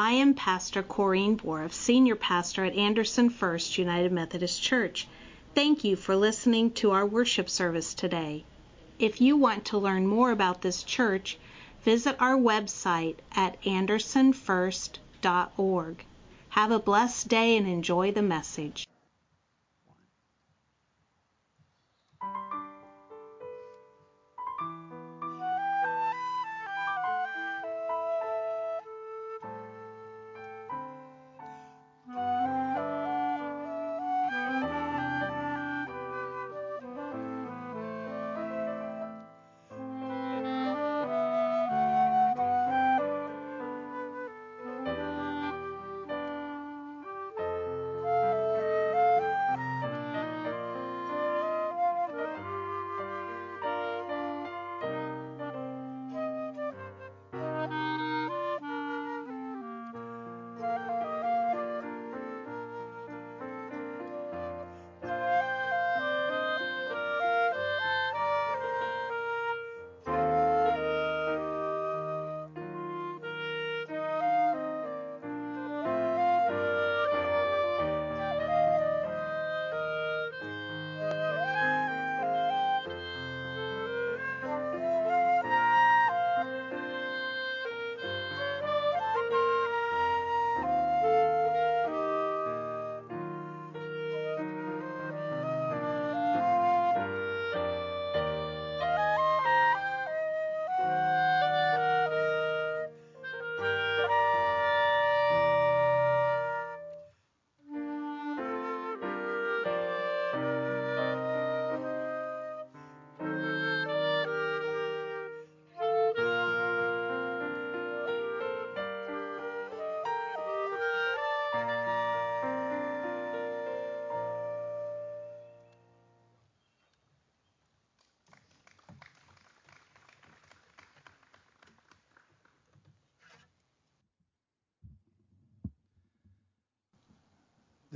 I am Pastor Corrine Borov, Senior Pastor at Anderson First United Methodist Church. Thank you for listening to our worship service today. If you want to learn more about this church, visit our website at andersonfirst.org. Have a blessed day and enjoy the message.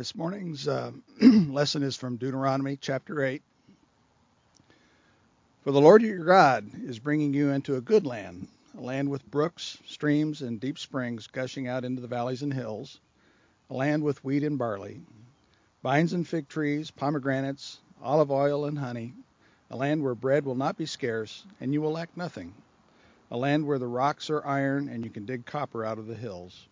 This morning's uh, lesson is from Deuteronomy chapter 8. For the Lord your God is bringing you into a good land, a land with brooks, streams, and deep springs gushing out into the valleys and hills, a land with wheat and barley, vines and fig trees, pomegranates, olive oil and honey, a land where bread will not be scarce and you will lack nothing, a land where the rocks are iron and you can dig copper out of the hills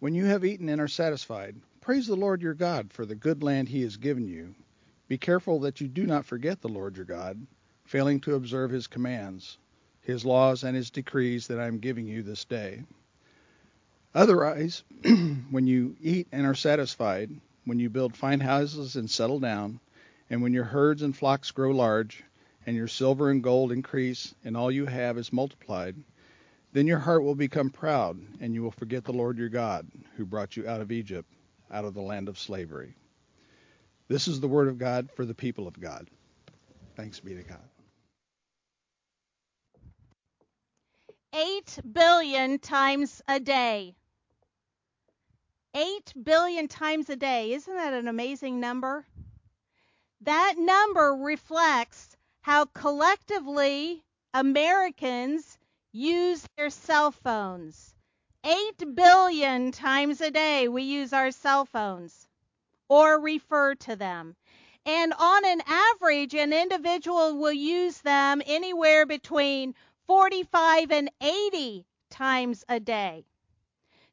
when you have eaten and are satisfied, praise the Lord your God for the good land he has given you. Be careful that you do not forget the Lord your God, failing to observe his commands, his laws, and his decrees that I am giving you this day. Otherwise, when you eat and are satisfied, when you build fine houses and settle down, and when your herds and flocks grow large, and your silver and gold increase, and all you have is multiplied, then your heart will become proud, and you will forget the Lord your God, who brought you out of Egypt, out of the land of slavery. This is the word of God for the people of God. Thanks be to God. Eight billion times a day. Eight billion times a day. Isn't that an amazing number? That number reflects how collectively Americans use their cell phones. 8 billion times a day we use our cell phones or refer to them. And on an average, an individual will use them anywhere between 45 and 80 times a day.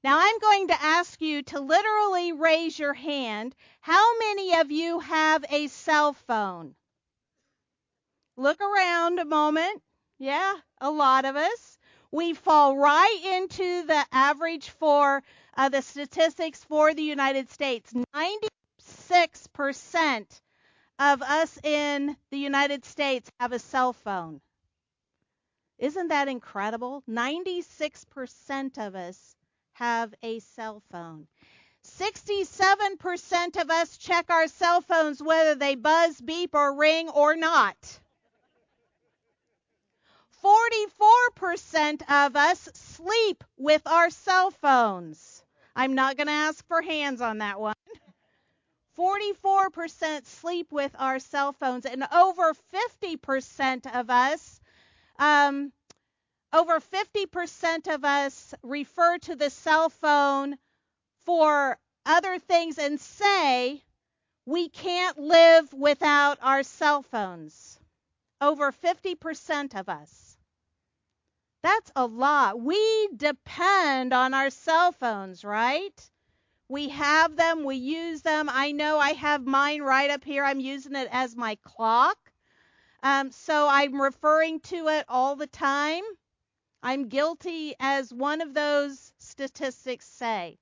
Now, I'm going to ask you to literally raise your hand. How many of you have a cell phone? Look around a moment. Yeah, a lot of us. We fall right into the average for uh, the statistics for the United States. 96% of us in the United States have a cell phone. Isn't that incredible? 96% of us have a cell phone. 67% of us check our cell phones whether they buzz, beep, or ring or not. 44% of us sleep with our cell phones. I'm not going to ask for hands on that one. 44% sleep with our cell phones, and over 50% of us um, over 50% of us refer to the cell phone for other things and say we can't live without our cell phones. Over 50% of us. That's a lot. We depend on our cell phones, right? We have them, we use them. I know I have mine right up here. I'm using it as my clock. Um, so I'm referring to it all the time. I'm guilty, as one of those statistics say.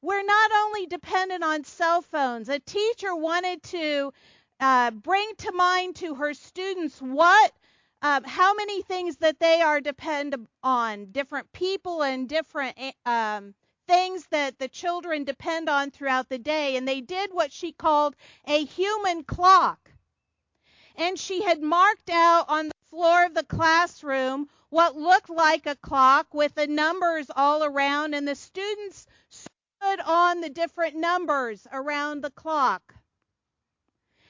We're not only dependent on cell phones, a teacher wanted to uh, bring to mind to her students what um, how many things that they are dependent on, different people and different eh, um, things that the children depend on throughout the day. And they did what she called a human clock. And she had marked out on the floor of the classroom what looked like a clock with the numbers all around, and the students stood on the different numbers around the clock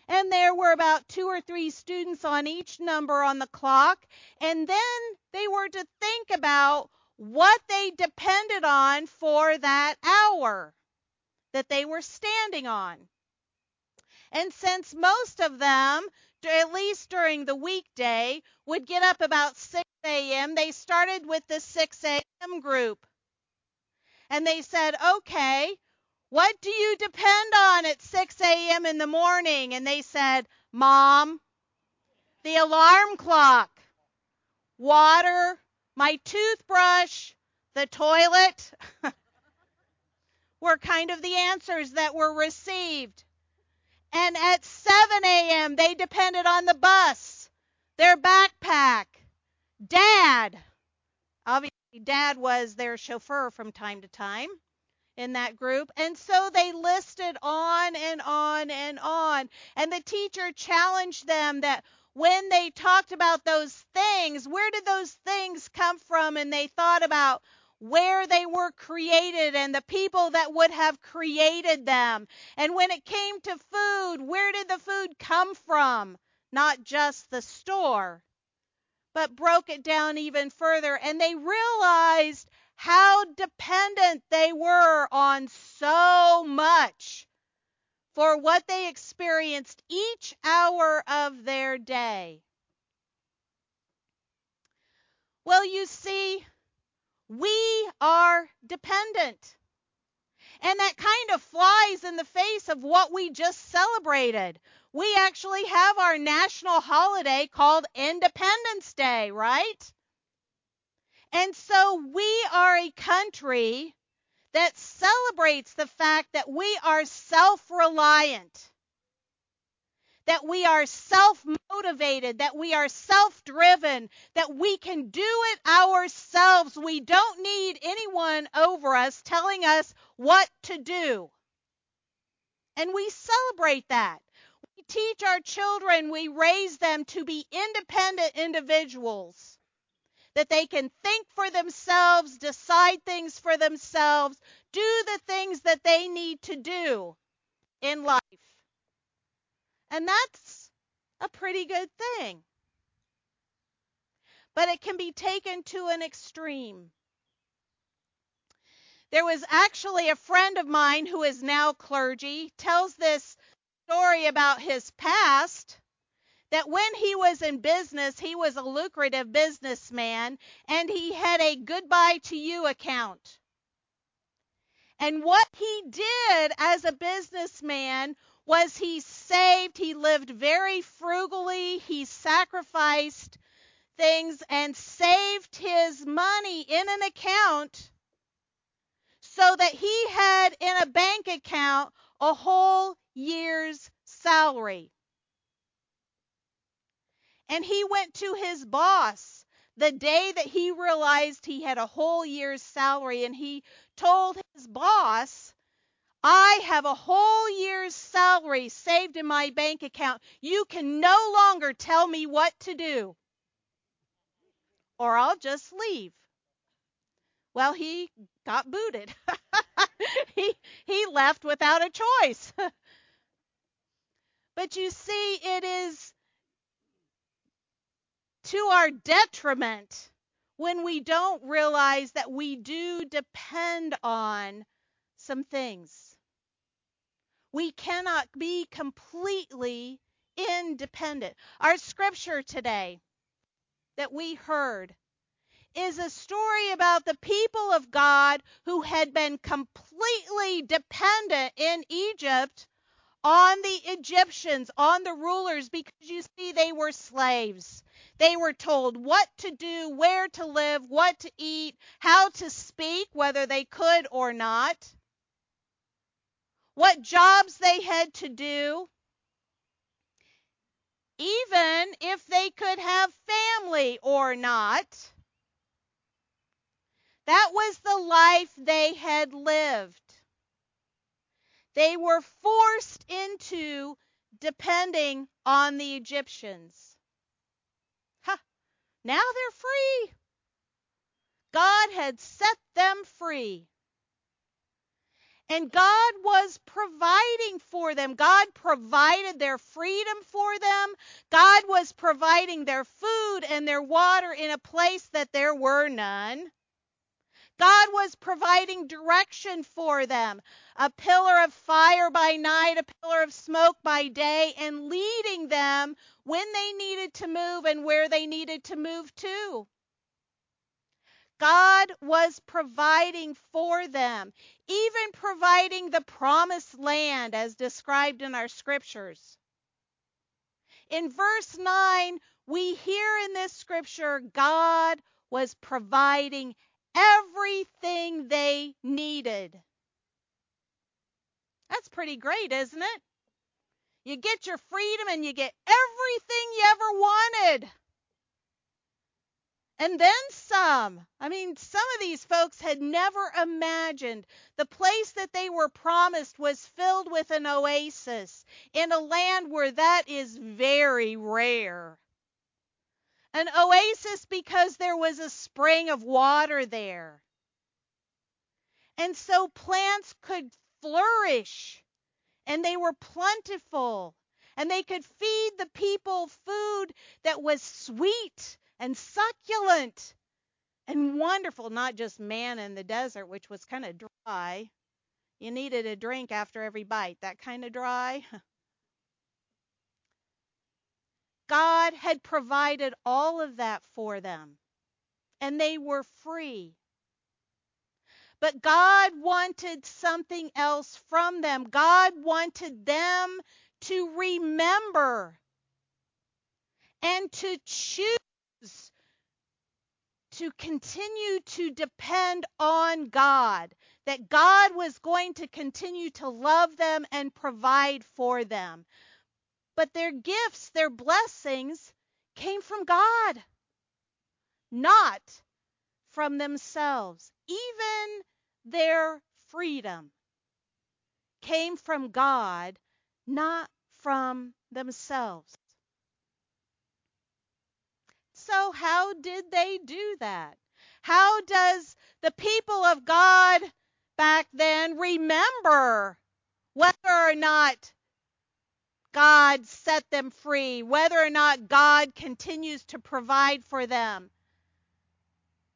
and there were about two or three students on each number on the clock, and then they were to think about what they depended on for that hour that they were standing on. And since most of them, at least during the weekday, would get up about 6 a.m., they started with the 6 a.m. group. And they said, okay, what do you depend on at 6 a.m. in the morning? And they said, Mom, the alarm clock, water, my toothbrush, the toilet were kind of the answers that were received. And at 7 a.m., they depended on the bus, their backpack, dad. Obviously, dad was their chauffeur from time to time in that group. And so they listed on and on and on. And the teacher challenged them that when they talked about those things, where did those things come from? And they thought about where they were created and the people that would have created them. And when it came to food, where did the food come from? Not just the store, but broke it down even further. And they realized how dependent they were on so much for what they experienced each hour of their day. Well, you see, we are dependent. And that kind of flies in the face of what we just celebrated. We actually have our national holiday called Independence Day, right? And so we are a country that celebrates the fact that we are self reliant, that we are self motivated, that we are self driven, that we can do it ourselves. We don't need anyone over us telling us what to do. And we celebrate that. We teach our children, we raise them to be independent individuals that they can think for themselves, decide things for themselves, do the things that they need to do in life. And that's a pretty good thing. But it can be taken to an extreme. There was actually a friend of mine who is now clergy, tells this story about his past that when he was in business, he was a lucrative businessman and he had a goodbye to you account. And what he did as a businessman was he saved, he lived very frugally, he sacrificed things and saved his money in an account so that he had in a bank account a whole year's salary. And he went to his boss the day that he realized he had a whole year's salary and he told his boss, I have a whole year's salary saved in my bank account. You can no longer tell me what to do, or I'll just leave. Well, he got booted. he he left without a choice. but you see, it is to our detriment when we don't realize that we do depend on some things. We cannot be completely independent. Our scripture today that we heard is a story about the people of God who had been completely dependent in Egypt on the Egyptians, on the rulers, because you see, they were slaves. They were told what to do, where to live, what to eat, how to speak, whether they could or not, what jobs they had to do, even if they could have family or not. That was the life they had lived. They were forced into depending on the Egyptians. Huh. Now they're free. God had set them free. And God was providing for them. God provided their freedom for them. God was providing their food and their water in a place that there were none. God was providing direction for them a pillar of fire by night, a pillar of smoke by day, and leading them when they needed to move and where they needed to move to. God was providing for them, even providing the promised land as described in our scriptures. In verse 9, we hear in this scripture God was providing everything they needed. That's pretty great, isn't it? You get your freedom and you get everything you ever wanted. And then some. I mean, some of these folks had never imagined the place that they were promised was filled with an oasis in a land where that is very rare. An oasis because there was a spring of water there. And so plants could flourish and they were plentiful and they could feed the people food that was sweet and succulent and wonderful, not just manna in the desert, which was kind of dry. You needed a drink after every bite, that kind of dry. God had provided all of that for them, and they were free. But God wanted something else from them. God wanted them to remember and to choose to continue to depend on God, that God was going to continue to love them and provide for them but their gifts, their blessings came from God, not from themselves. Even their freedom came from God, not from themselves. So, how did they do that? How does the people of God back then remember whether or not God set them free, whether or not God continues to provide for them.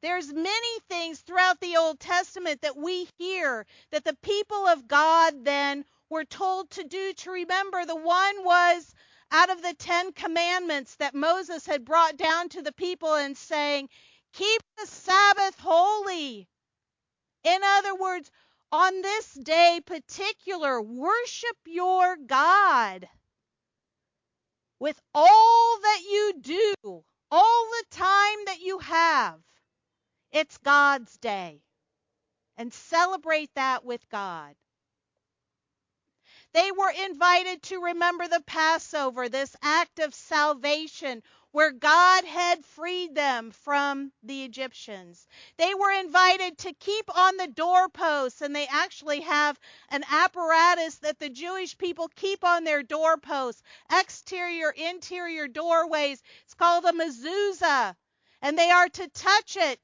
There's many things throughout the Old Testament that we hear that the people of God then were told to do to remember. The one was out of the 10 commandments that Moses had brought down to the people and saying, "Keep the Sabbath holy." In other words, on this day particular, worship your God with all that you do, all the time that you have. It's God's day. And celebrate that with God. They were invited to remember the Passover, this act of salvation where God had freed them from the Egyptians. They were invited to keep on the doorposts, and they actually have an apparatus that the Jewish people keep on their doorposts, exterior, interior doorways. It's called a mezuzah, and they are to touch it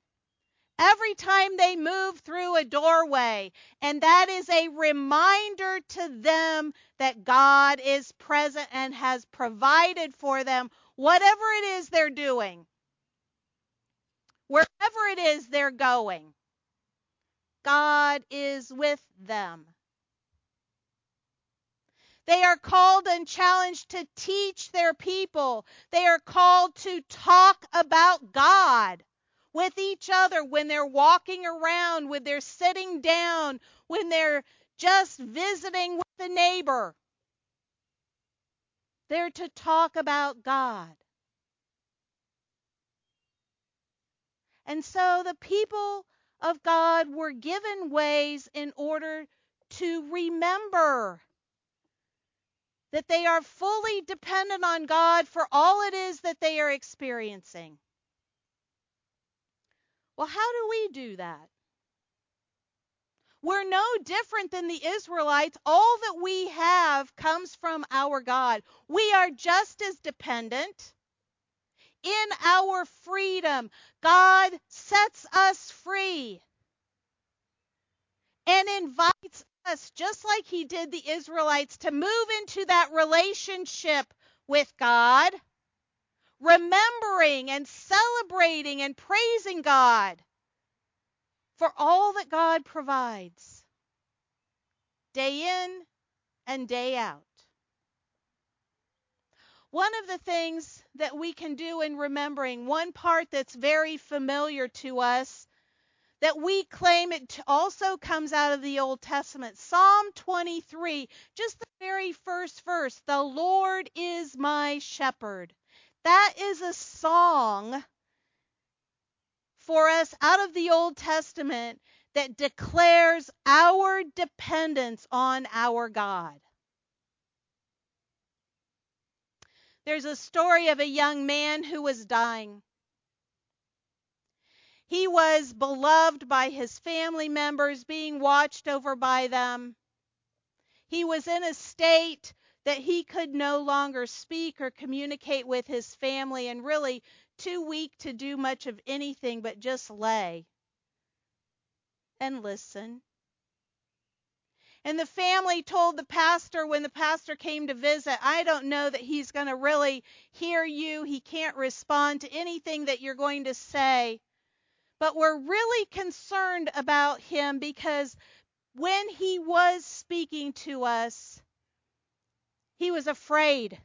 every time they move through a doorway. And that is a reminder to them that God is present and has provided for them whatever it is they're doing. wherever it is they're going, God is with them. They are called and challenged to teach their people. They are called to talk about God with each other when they're walking around, when they're sitting down, when they're just visiting with a neighbor. They're to talk about God. And so the people of God were given ways in order to remember that they are fully dependent on God for all it is that they are experiencing. Well, how do we do that? We're no different than the Israelites. All that we have comes from our God. We are just as dependent. In our freedom, God sets us free and invites us, just like he did the Israelites, to move into that relationship with God, remembering and celebrating and praising God for all that God provides, day in and day out. One of the things that we can do in remembering, one part that's very familiar to us, that we claim it also comes out of the Old Testament. Psalm 23, just the very first verse The Lord is my shepherd. That is a song for us out of the Old Testament that declares our dependence on our God. There's a story of a young man who was dying. He was beloved by his family members, being watched over by them. He was in a state that he could no longer speak or communicate with his family and really too weak to do much of anything but just lay and listen. And the family told the pastor when the pastor came to visit, I don't know that he's going to really hear you. He can't respond to anything that you're going to say but we're really concerned about him because when he was speaking to us, he was afraid.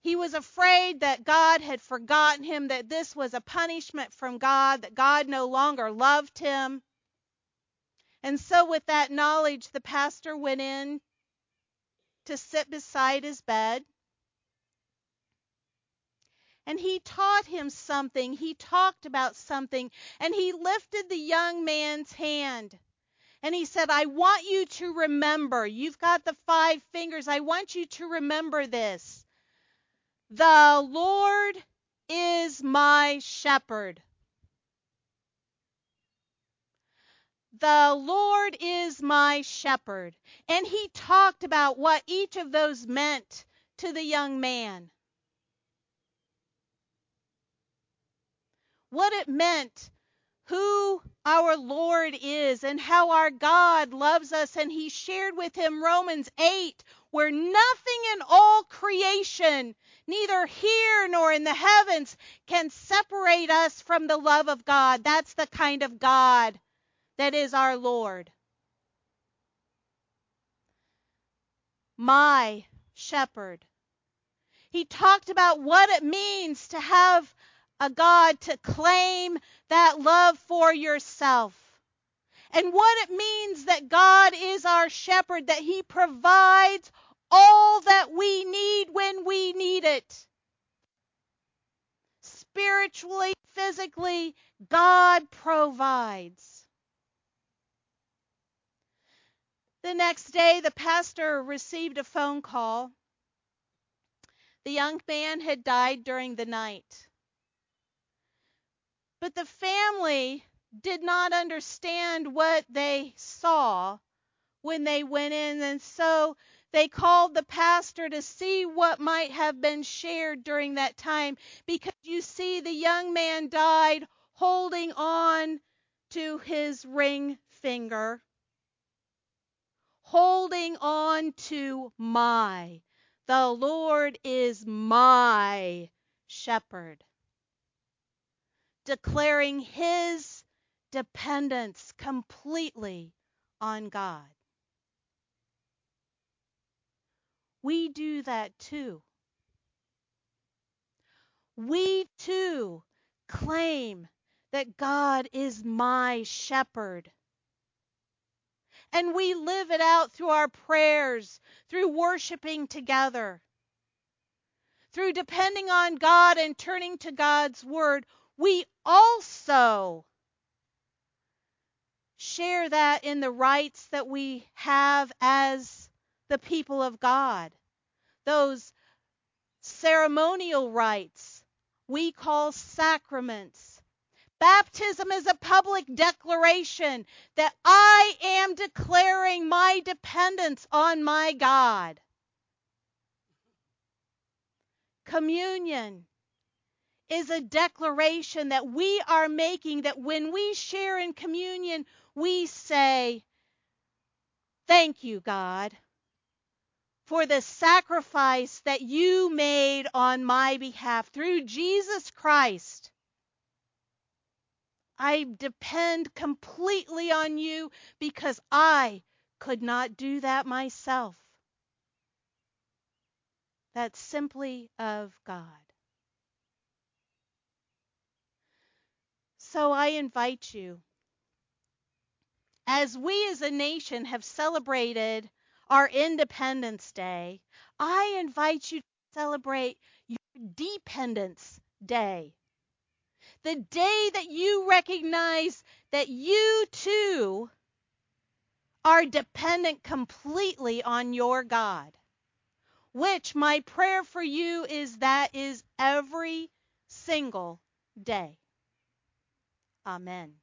He was afraid that God had forgotten him, that this was a punishment from God, that God no longer loved him. And so, with that knowledge, the pastor went in to sit beside his bed and he taught him something. He talked about something, and he lifted the young man's hand. And he said, I want you to remember. You've got the five fingers. I want you to remember this. The Lord is my shepherd. The Lord is my shepherd. And he talked about what each of those meant to the young man. what it meant, who our Lord is, and how our God loves us. And he shared with him Romans 8, where nothing in all creation, neither here nor in the heavens, can separate us from the love of God. That's the kind of God that is our Lord. My shepherd. He talked about what it means to have a God to claim that love for yourself. And what it means that God is our shepherd, that He provides all that we need when we need it. Spiritually, physically, God provides. The next day, the pastor received a phone call. The young man had died during the night. But the family did not understand what they saw when they went in, and so they called the pastor to see what might have been shared during that time. Because you see, the young man died holding on to his ring finger, holding on to my. The Lord is my shepherd. Declaring his dependence completely on God. We do that too. We too claim that God is my shepherd. And we live it out through our prayers, through worshiping together, through depending on God and turning to God's word. We also share that in the rites that we have as the people of God. Those ceremonial rites we call sacraments. Baptism is a public declaration that I am declaring my dependence on my God. Communion is a declaration that we are making that when we share in communion, we say, Thank you, God, for the sacrifice that you made on my behalf through Jesus Christ. I depend completely on you because I could not do that myself. That's simply of God. So I invite you, as we as a nation have celebrated our Independence Day, I invite you to celebrate your Dependence Day. The day that you recognize that you too are dependent completely on your God. Which my prayer for you is that is every single day. Amen.